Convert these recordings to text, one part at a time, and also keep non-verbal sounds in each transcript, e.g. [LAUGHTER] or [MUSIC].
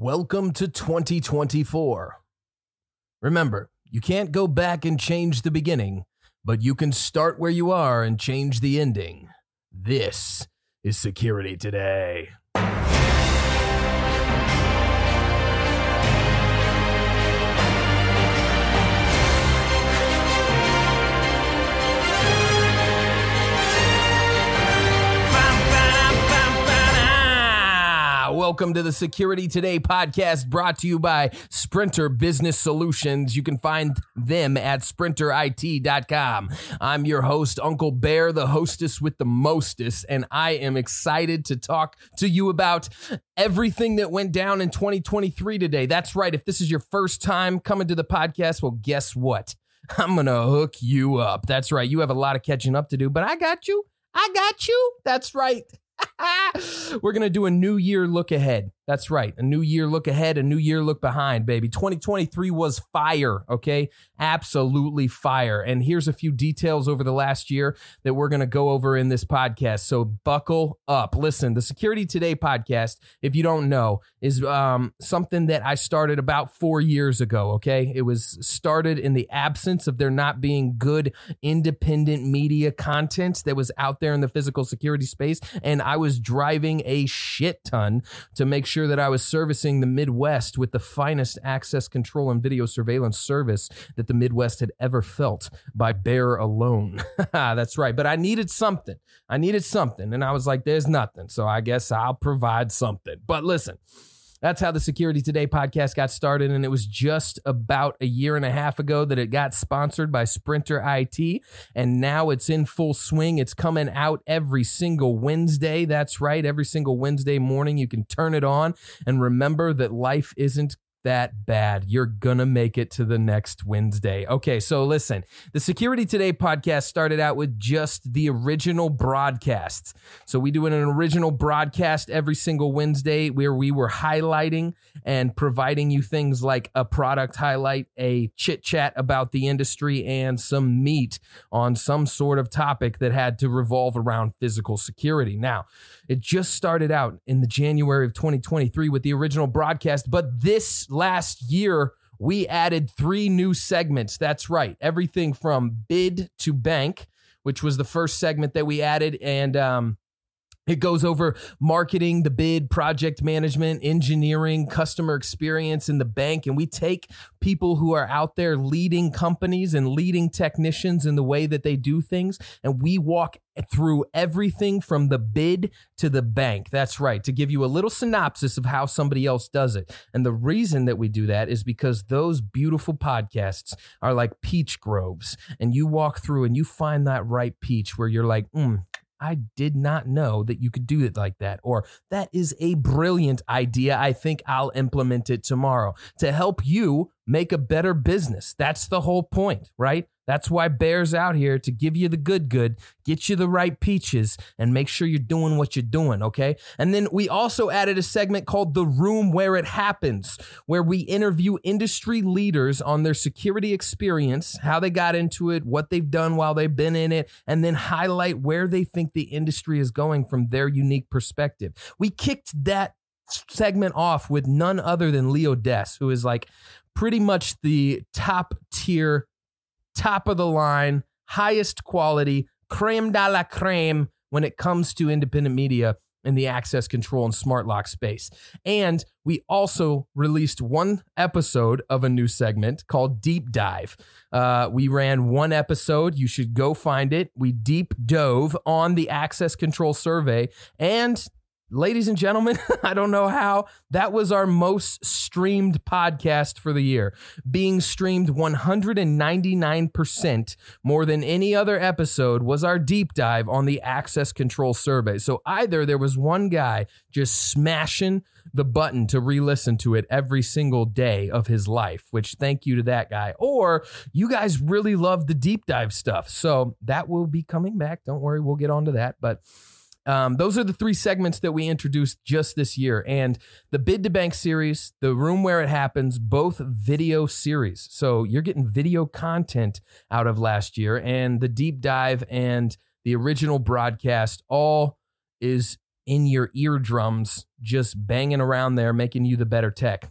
Welcome to 2024. Remember, you can't go back and change the beginning, but you can start where you are and change the ending. This is Security Today. Welcome to the Security Today podcast brought to you by Sprinter Business Solutions. You can find them at sprinterit.com. I'm your host, Uncle Baer, the hostess with the mostest, and I am excited to talk to you about everything that went down in 2023 today. That's right. If this is your first time coming to the podcast, well, guess what? I'm going to hook you up. That's right. You have a lot of catching up to do, but I got you. I got you. That's right. [LAUGHS] We're going to do a new year look ahead. That's right. A new year look ahead, a new year look behind, baby. 2023 was fire, okay? Absolutely fire. And here's a few details over the last year that we're going to go over in this podcast. So buckle up. Listen, the Security Today podcast, if you don't know, is um, something that I started about four years ago, okay? It was started in the absence of there not being good independent media content that was out there in the physical security space. And I was driving a shit ton to make sure sure that I was servicing the Midwest with the finest access control and video surveillance service that the Midwest had ever felt by Baer alone. [LAUGHS] That's right. But I needed something. I needed something. And I was like, there's nothing. So I guess I'll provide something. But listen, that's how the Security Today podcast got started. And it was just about a year and a half ago that it got sponsored by Sprinter IT. And now it's in full swing. It's coming out every single Wednesday. That's right. Every single Wednesday morning, you can turn it on. And remember that life isn't that bad. You're going to make it to the next Wednesday. Okay, so listen, the Security Today podcast started out with just the original broadcasts. So we do an original broadcast every single Wednesday where we were highlighting and providing you things like a product highlight, a chit chat about the industry, and some meat on some sort of topic that had to revolve around physical security. Now, it just started out in the January of 2023 with the original broadcast, but this last year, we added three new segments. That's right. Everything from bid to bank, which was the first segment that we added. And um, it goes over marketing, the bid, project management, engineering, customer experience in the bank. And we take people who are out there leading companies and leading technicians in the way that they do things. And we walk through everything from the bid to the bank. That's right, to give you a little synopsis of how somebody else does it. And the reason that we do that is because those beautiful podcasts are like peach groves. And you walk through and you find that right peach where you're like, mm, I did not know that you could do it like that. Or that is a brilliant idea. I think I'll implement it tomorrow to help you make a better business. That's the whole point, right? That's why Baer's out here to give you the good, good, get you the right peaches, and make sure you're doing what you're doing, okay? And then we also added a segment called The Room Where It Happens, where we interview industry leaders on their security experience, how they got into it, what they've done while they've been in it, and then highlight where they think the industry is going from their unique perspective. We kicked that segment off with none other than Lee Odess, who is like pretty much the top tier top of the line, highest quality, creme de la creme when it comes to independent media in the access control and smart lock space. And we also released one episode of a new segment called Deep Dive. Uh, we ran one episode. You should go find it. We deep dove on the access control survey and Ladies and gentlemen, [LAUGHS] I don't know how. That was our most streamed podcast for the year, being streamed 199% more than any other episode was our deep dive on the access control survey. So either there was one guy just smashing the button to re listen to it every single day of his life, which thank you to that guy, or you guys really love the deep dive stuff. So that will be coming back. Don't worry, we'll get onto that. But um, those are the three segments that we introduced just this year. And the Bid to Bank series, The Room Where It Happens, both video series. So you're getting video content out of last year. And the deep dive and the original broadcast all is in your eardrums, just banging around there, making you the better tech.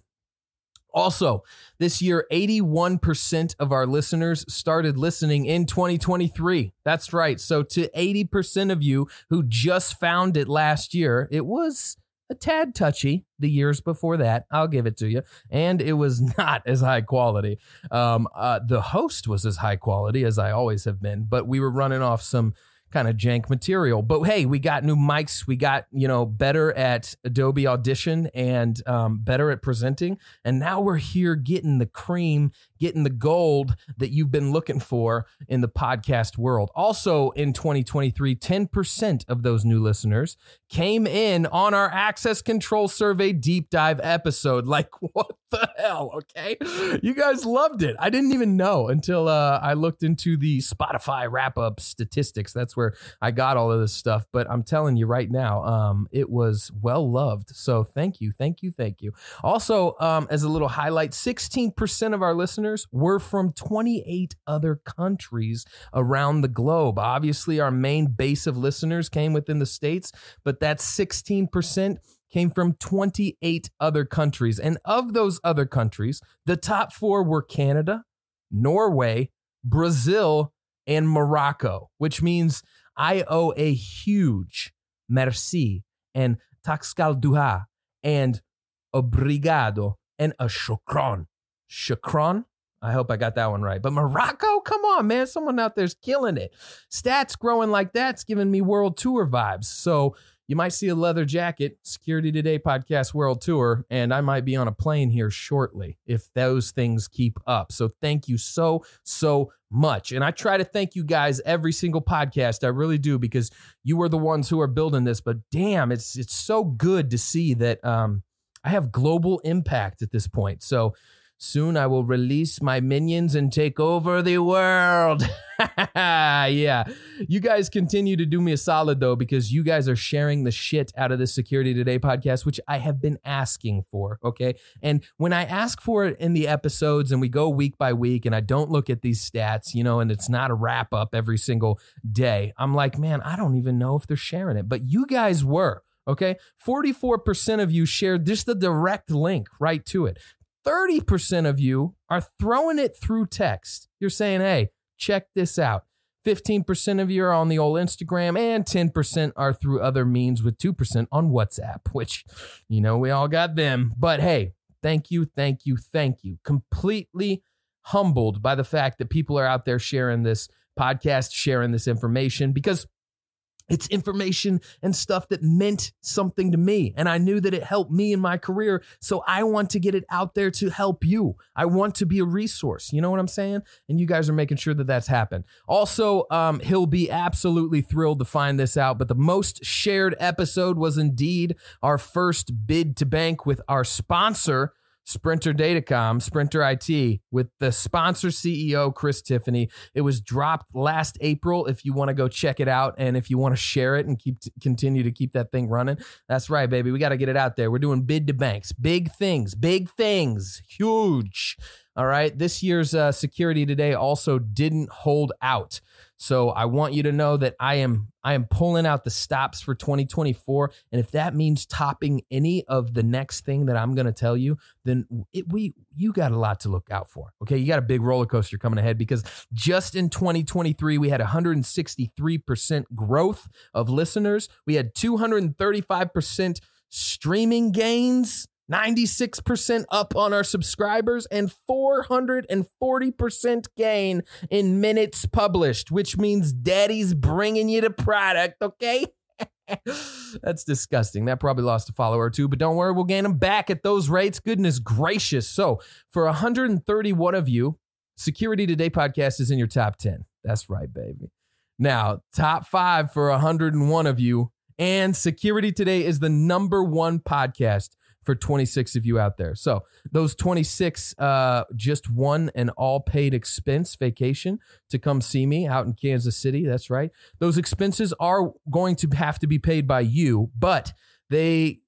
Also, this year, 81% of our listeners started listening in 2023. That's right. So, to 80% of you who just found it last year, it was a tad touchy the years before that. I'll give it to you. And it was [LAUGHS] not as high quality. Um, uh, the host was as high quality as I always have been, but we were running off some kind of jank material. But hey, we got new mics. We got, you know, better at Adobe Audition and um, better at presenting. And now we're here getting the cream, getting the gold that you've been looking for in the podcast world. Also in 2023, 10% of those new listeners came in on our access control survey deep dive episode. [LAUGHS] Like, what the hell? Okay. You guys loved it. I didn't even know until uh, I looked into the Spotify wrap up statistics. That's where I got all of this stuff. But I'm telling you right now, um, it was well loved. So thank you. Thank you. Thank you. Also, um, as a little highlight, 16% of our listeners were from 28 other countries around the globe. Obviously, our main base of listeners came within the States, but that 16% came from 28 other countries. And of those other countries, the top four were Canada, Norway, Brazil, and Morocco, which means I owe a huge merci and taxkal duha and obrigado and a shukran. Shukran? I hope I got that one right. But Morocco, come on, man. Someone out there's killing it. Stats growing like that's giving me world tour vibes. So you might see a leather jacket, Security Today podcast world tour, and I might be on a plane here shortly if those things keep up. So thank you so, so much. And I try to thank you guys every single podcast. I really do because you are the ones who are building this. But damn, it's it's so good to see that um, I have global impact at this point. So Soon I will release my minions and take over the world. [LAUGHS] yeah. You guys continue to do me a solid though, because you guys are sharing the shit out of this Security Today podcast, which I have been asking for. Okay. And when I ask for it in the episodes and we go week by week and I don't look at these stats, you know, and it's not a wrap up every single day, I'm like, man, I don't even know if they're sharing it. But you guys were. Okay. 44% of you shared just the direct link right to it. 30% of you are throwing it through text. You're saying, hey, check this out. 15% of you are on the old Instagram, and 10% are through other means with 2% on WhatsApp, [LAUGHS] which, you know, we all got them. But hey, thank you, thank you, thank you. Completely humbled by the fact that people are out there sharing this podcast, sharing this information because it's information and stuff that meant something to me. And I knew that it helped me in my career. So I want to get it out there to help you. I want to be a resource. You know what I'm saying? And you guys are making sure that that's happened. Also, um, he'll be absolutely thrilled to find this out. But the most shared episode was indeed our first bid to bank with our sponsor, Sprinter Datacom, Sprinter IT, with the sponsor CEO, Chris Tiffany. It was dropped last April. If you want to go check it out and if you want to share it and keep continue to keep that thing running, that's right, baby. We got to get it out there. We're doing bid to banks, big things, big things, huge. All right. This year's uh, security today also didn't hold out. So I want you to know that I am I am pulling out the stops for 2024 and if that means topping any of the next thing that I'm going to tell you then it, we you got a lot to look out for. Okay? You got a big roller coaster coming ahead because just in 2023 we had 163% growth of listeners. We had 235% streaming gains 96% up on our subscribers and 440% gain in minutes published, which means daddy's bringing you the product, okay? [LAUGHS] That's disgusting. That probably lost a follower or two, but don't worry, we'll gain them back at those rates. Goodness gracious. So, for 131 of you, Security Today podcast is in your top 10. That's right, baby. Now, top five for 101 of you, and Security Today is the number one podcast for 26 of you out there. So those 26 uh, just won an all paid expense vacation to come see me out in Kansas City. That's right. Those expenses are going to have to be paid by you, but they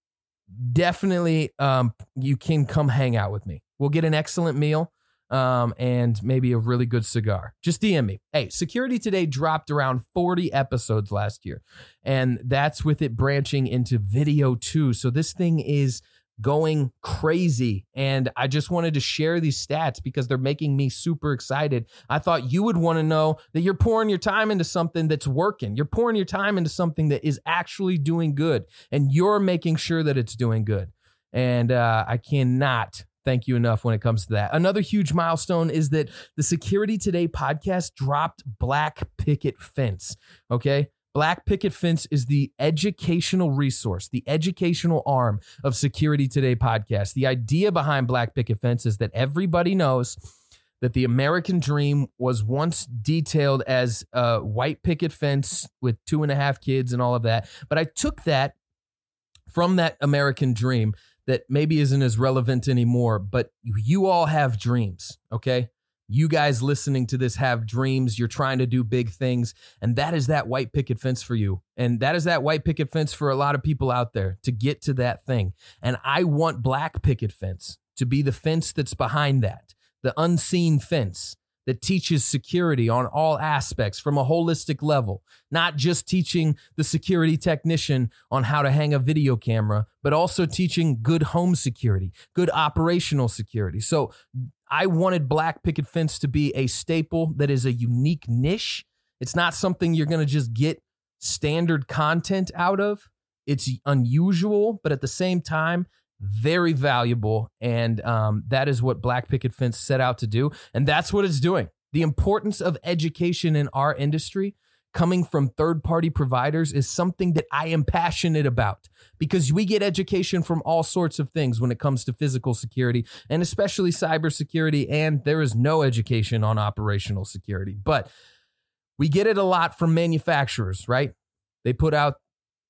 definitely um, you can come hang out with me. We'll get an excellent meal. um, and maybe a really good cigar. Just DM me. Hey, Security Today dropped around 40 episodes last year, and that's with it branching into video too. So this thing is going crazy. And I just wanted to share these stats because they're making me super excited. I thought you would want to know that you're pouring your time into something that's working. You're pouring your time into something that is actually doing good, and you're making sure that it's doing good. And uh, I cannot thank you enough when it comes to that. Another huge milestone is that the Security Today podcast dropped Black Picket Fence. Okay. Black Picket Fence is the educational resource, the educational arm of Security Today podcast. The idea behind Black Picket Fence is that everybody knows that the American dream was once detailed as a white picket fence with two and a half kids and all of that. But I took that from that American dream that maybe isn't as relevant anymore, but you all have dreams, okay? You guys listening to this have dreams. You're trying to do big things. And that is that white picket fence for you. And that is that white picket fence for a lot of people out there to get to that thing. And I want black picket fence to be the fence that's behind that, the unseen fence that teaches security on all aspects from a holistic level, not just teaching the security technician on how to hang a video camera, but also teaching good home security, good operational security. So I wanted Black Picket Fence to be a staple that is a unique niche. It's not something you're going to just get standard content out of. It's unusual, but at the same time, very valuable. And um, that is what Black Picket Fence set out to do. And that's what it's doing. The importance of education in our industry coming from third party providers is something that I am passionate about because we get education from all sorts of things when it comes to physical security and especially cybersecurity. And there is no education on operational security, but we get it a lot from manufacturers, right? They put out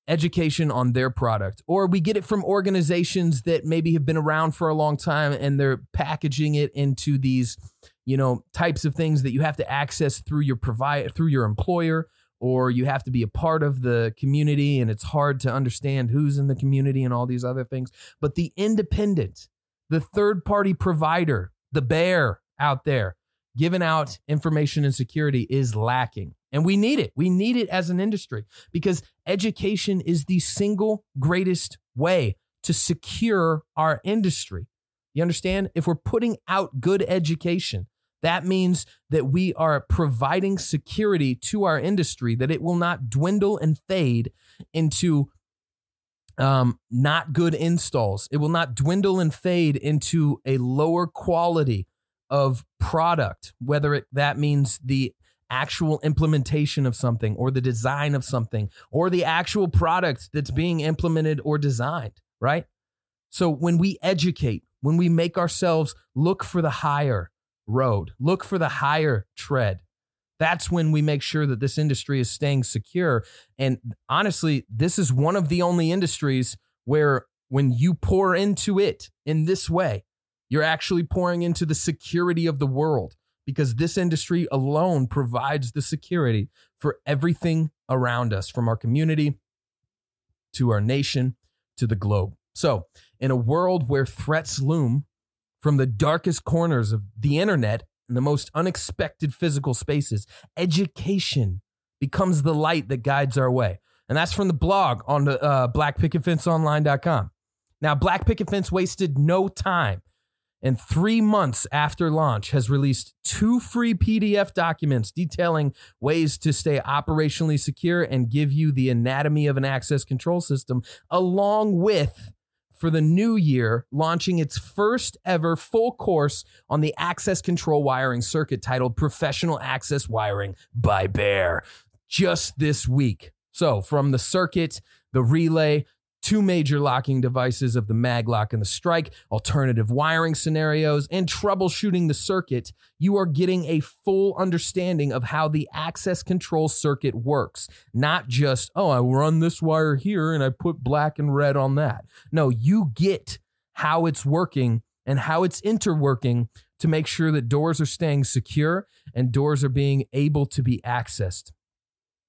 education on their product, or we get it from organizations that maybe have been around for a long time and they're packaging it into these, you know, types of things that you have to access through your provide through your employer or you have to be a part of the community and it's hard to understand who's in the community and all these other things. But the independent, the third party provider, the bear out there giving out information and security is lacking. And we need it. We need it as an industry because education is the single greatest way to secure our industry. You understand? If we're putting out good education, that means that we are providing security to our industry, that it will not dwindle and fade into um, not good installs. It will not dwindle and fade into a lower quality of product, whether it, that means the actual implementation of something or the design of something or the actual product that's being implemented or designed, right? So when we educate, when we make ourselves look for the higher road, look for the higher tread, that's when we make sure that this industry is staying secure. And honestly, this is one of the only industries where when you pour into it in this way, you're actually pouring into the security of the world because this industry alone provides the security for everything around us, from our community to our nation to the globe. So, in a world where threats loom from the darkest corners of the internet and the most unexpected physical spaces, education becomes the light that guides our way. And that's from the blog on the uh, blackpicketfenceonline.com. Now, Black Picket Fence wasted no time and three months after launch has released two free PDF documents detailing ways to stay operationally secure and give you the anatomy of an access control system, along with for the new year, launching its first ever full course on the access control wiring circuit titled Professional Access Wiring by Baer just this week. So, from the circuit, the relay, two major locking devices of the maglock and the strike, alternative wiring scenarios, and troubleshooting the circuit, you are getting a full understanding of how the access control circuit works. Not just, oh, I run this wire here and I put black and red on that. No, you get how it's working and how it's interworking to make sure that doors are staying secure and doors are being able to be accessed.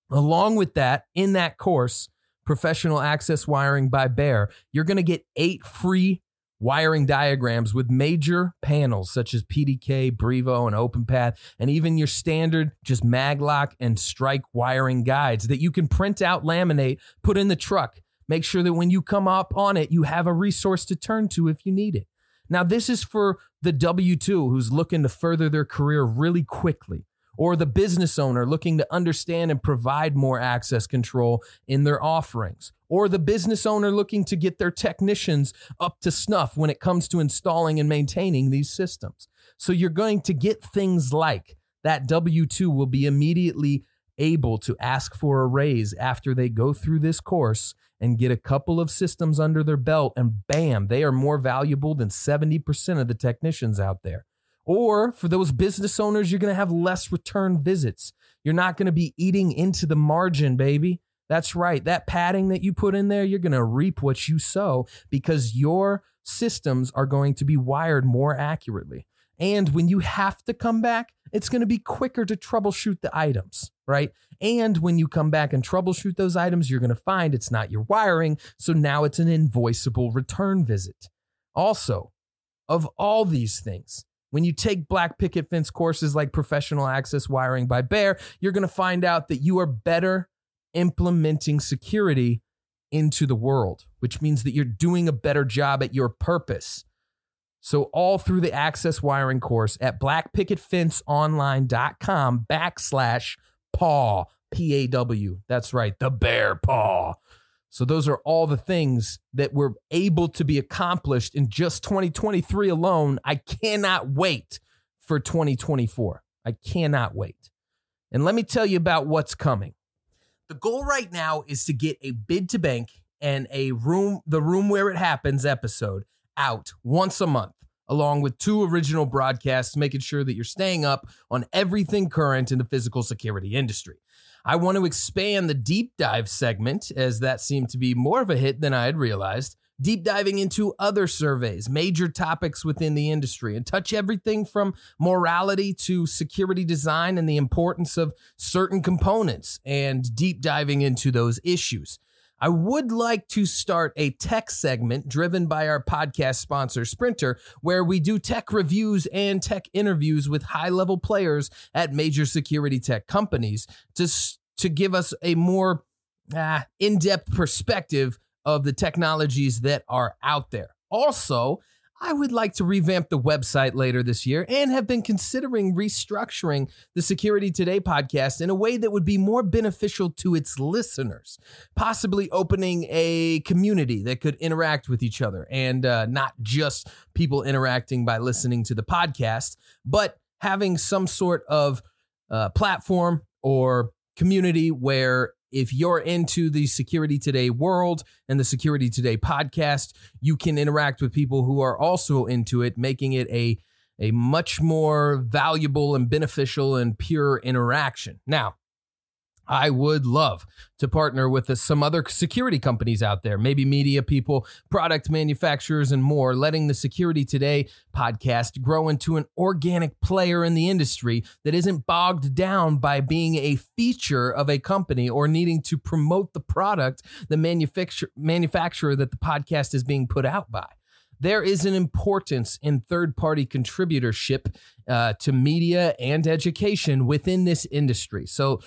Along with that, in that course, professional access wiring by Baer, you're going to get eight free wiring diagrams with major panels such as PDK, Brivo, and OpenPath, and even your standard just maglock and strike wiring guides that you can print out, laminate, put in the truck. Make sure that when you come up on it, you have a resource to turn to if you need it. Now, this is for the W 2 who's looking to further their career really quickly or the business owner looking to understand and provide more access control in their offerings, or the business owner looking to get their technicians up to snuff when it comes to installing and maintaining these systems. So you're going to get things like that W 2 will be immediately able to ask for a raise after they go through this course and get a couple of systems under their belt, and bam, they are more valuable than 70% of the technicians out there. Or for those business owners, you're going to have less return visits. You're not going to be eating into the margin, baby. That's right. That padding that you put in there, you're going to reap what you sow because your systems are going to be wired more accurately. And when you have to come back, it's going to be quicker to troubleshoot the items, right? And when you come back and troubleshoot those items, you're going to find it's not your wiring. So now it's an invoiceable return visit. Also, of all these things, when you take black picket fence courses like professional access wiring by Baer, you're going to find out that you are better implementing security into the world, which means that you're doing a better job at your purpose. So, all through the access wiring course at blackpicketfenceonline.com backslash paw, P A W. That's right, the bear paw. So those are all the things that were able to be accomplished in just 2023 alone. I cannot wait for 2024. I cannot wait. And let me tell you about what's coming. The goal right now is to get a bid to bank and a room the room where it happens episode out once a month along with two original broadcasts making sure that you're staying up on everything current in the physical security industry. I want to expand the deep dive segment, as that seemed to be more of a hit than I had realized. Deep diving into other surveys, major topics within the industry, and touch everything from morality to security design and the importance of certain components, and deep diving into those issues. I would like to start a tech segment driven by our podcast sponsor, Sprinter, where we do tech reviews and tech interviews with high level players at major security tech companies to, to give us a more uh, in depth perspective of the technologies that are out there. Also, I would like to revamp the website later this year and have been considering restructuring the Security Today podcast in a way that would be more beneficial to its listeners, possibly opening a community that could interact with each other and uh, not just people interacting by listening to the podcast, but having some sort of uh, platform or community where if you're into the Security Today world and the Security Today podcast, you can interact with people who are also into it, making it a a much more valuable and beneficial and pure interaction. Now, I would love to partner with some other security companies out there, maybe media people, product manufacturers, and more, letting the Security Today podcast grow into an organic player in the industry that isn't bogged down by being a feature of a company or needing to promote the product, the manufacturer, manufacturer that the podcast is being put out by there is an importance in third party contributorship uh, to media and education within this industry. So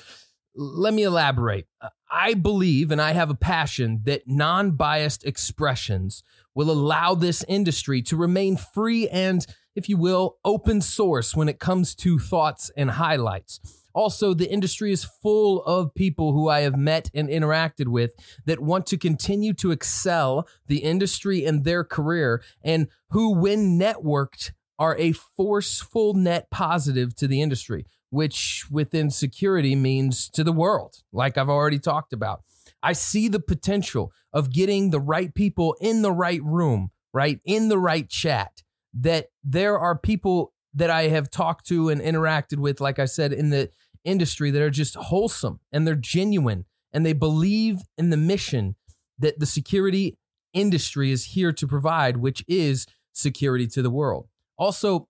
let me elaborate. Uh, I believe and I have a passion that non biased expressions will allow this industry to remain free and, if you will, open source when it comes to thoughts and highlights. Also, the industry is full of people who I have met and interacted with that want to continue to excel the industry and their career, and who, when networked, are a forceful net positive to the industry which within security means to the world, like I've already talked about. I see the potential of getting the right people in the right room, right? In the right chat. That there are people that I have talked to and interacted with, like I said, in the industry that are just wholesome and they're genuine and they believe in the mission that the security industry is here to provide, which is security to the world. Also,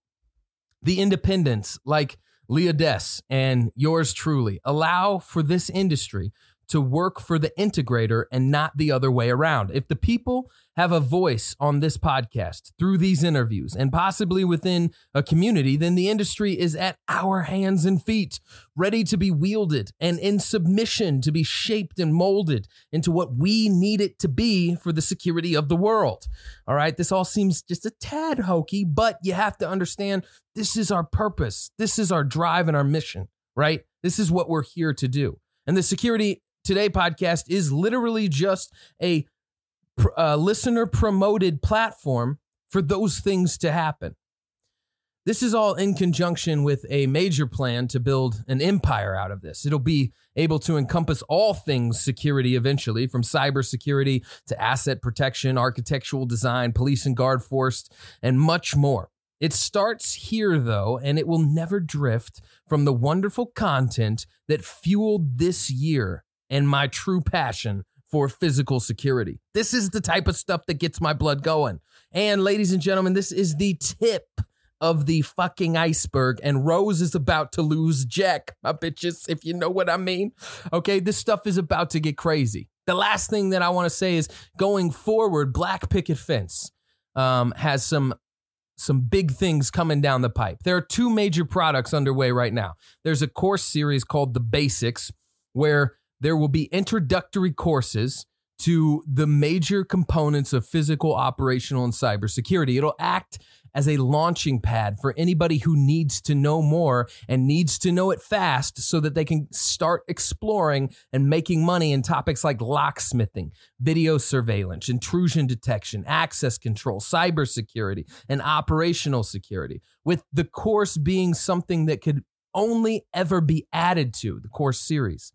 the independence, like Lee Odess and yours truly. Allow for this industry to work for the integrator and not the other way around. If the people have a voice on this podcast through these interviews and possibly within a community, then the industry is at our hands and feet, ready to be wielded and in submission to be shaped and molded into what we need it to be for the security of the world. All right, this all seems just a tad hokey, but you have to understand this is our purpose, this is our drive and our mission, right? This is what we're here to do. And the Security Today podcast is literally just a uh, listener promoted platform for those things to happen. This is all in conjunction with a major plan to build an empire out of this. It'll be able to encompass all things security eventually, from cybersecurity to asset protection, architectural design, police and guard force, and much more. It starts here, though, and it will never drift from the wonderful content that fueled this year and my true passion for physical security. This is the type of stuff that gets my blood going. And ladies and gentlemen, this is the tip of the fucking iceberg, and Rose is about to lose Jack, my bitches, if you know what I mean. Okay, this stuff is about to get crazy. The last thing that I want to say is going forward, Black Picket Fence um, has some some big things coming down the pipe. There are two major products underway right now. There's a course series called The Basics, where there will be introductory courses to the major components of physical, operational, and cybersecurity. It'll act as a launching pad for anybody who needs to know more and needs to know it fast so that they can start exploring and making money in topics like locksmithing, video surveillance, intrusion detection, access control, cybersecurity, and operational security. With the course being something that could only ever be added to the course series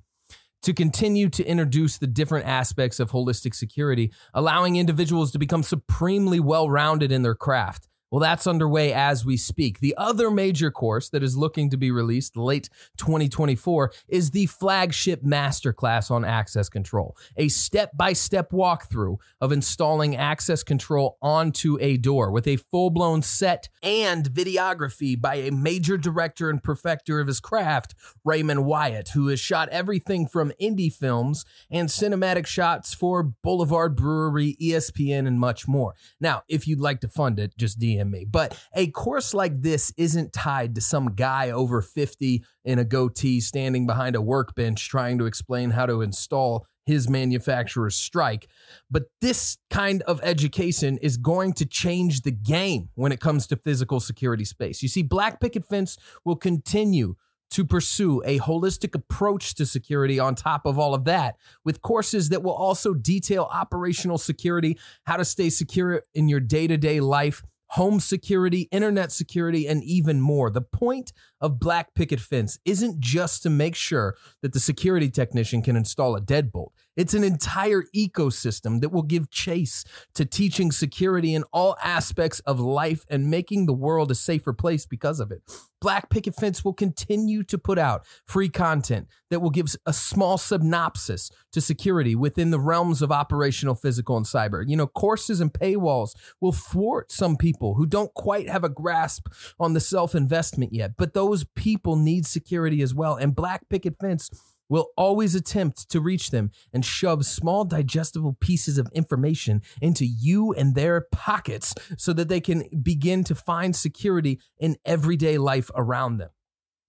to continue to introduce the different aspects of holistic security, allowing individuals to become supremely well rounded in their craft. Well, that's underway as we speak. The other major course that is looking to be released late 2024 is the flagship masterclass on access control, a step by step walkthrough of installing access control onto a door with a full blown set and videography by a major director and perfecter of his craft, Raymond Wyatt, who has shot everything from indie films and cinematic shots for Boulevard Brewery, ESPN, and much more. Now, if you'd like to fund it, just DM me. But a course like this isn't tied to some guy over 50 in a goatee standing behind a workbench trying to explain how to install his manufacturer's strike. But this kind of education is going to change the game when it comes to physical security space. You see, Black Picket Fence will continue to pursue a holistic approach to security on top of all of that, with courses that will also detail operational security, how to stay secure in your day to day life, home security, internet security, and even more. The point of Black Picket Fence isn't just to make sure that the security technician can install a deadbolt. It's an entire ecosystem that will give chase to teaching security in all aspects of life and making the world a safer place because of it. Black Picket Fence will continue to put out free content that will give a small synopsis to security within the realms of operational, physical, and cyber. You know, courses and paywalls will thwart some people who don't quite have a grasp on the self investment yet, but those people need security as well. And Black Picket Fence will always attempt to reach them and shove small digestible pieces of information into you and their pockets so that they can begin to find security in everyday life around them.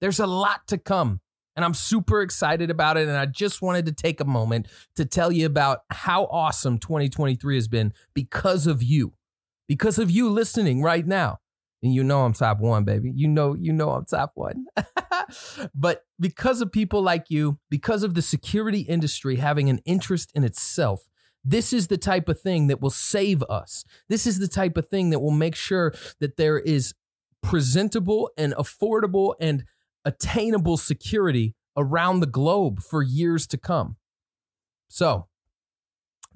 There's a lot to come. And I'm super excited about it. And I just wanted to take a moment to tell you about how awesome 2023 has been because of you, because of you listening right now and you know I'm top one, baby. You know, you know I'm top one. [LAUGHS] but because of people like you, because of the security industry having an interest in itself, this is the type of thing that will save us. This is the type of thing that will make sure that there is presentable and affordable and attainable security around the globe for years to come. So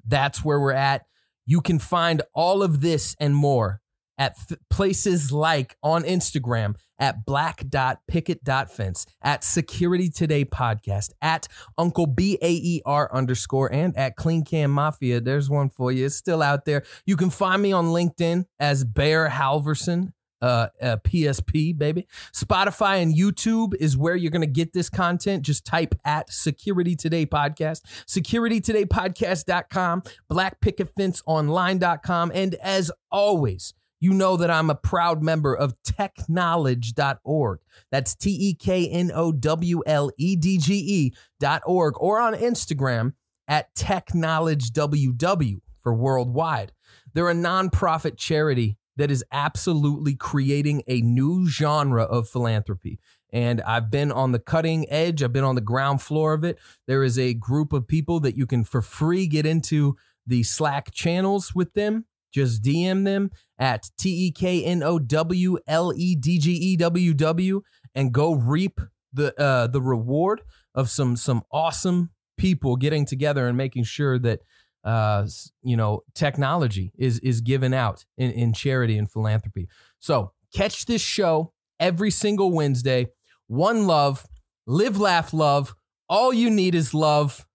that's where we're at. You can find all of this and more at places like on Instagram at black.picket.fence, at Security Today Podcast, at Uncle B A E R underscore, and at Clean Cam Mafia. There's one for you. It's still out there. You can find me on LinkedIn as Baer Halverson. uh, uh, PSP, baby. Spotify and YouTube is where you're going to get this content. Just type at Security Today Podcast, securitytodaypodcast.com, blackpicketfenceonline.com. And as always, you know that I'm a proud member of teknowledge.org. That's T E K N O W L E D G E dot org or on Instagram at TeknowledgeWW for worldwide. They're a nonprofit charity that is absolutely creating a new genre of philanthropy. And I've been on the cutting edge, I've been on the ground floor of it. There is a group of people that you can for free get into the Slack channels with them. Just DM them at T E K N O W L E D G E W W and go reap the uh, the reward of some some awesome people getting together and making sure that uh, you know technology is is given out in, in charity and philanthropy. So catch this show every single Wednesday. One love, live, laugh, love. All you need is love.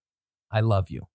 I love you.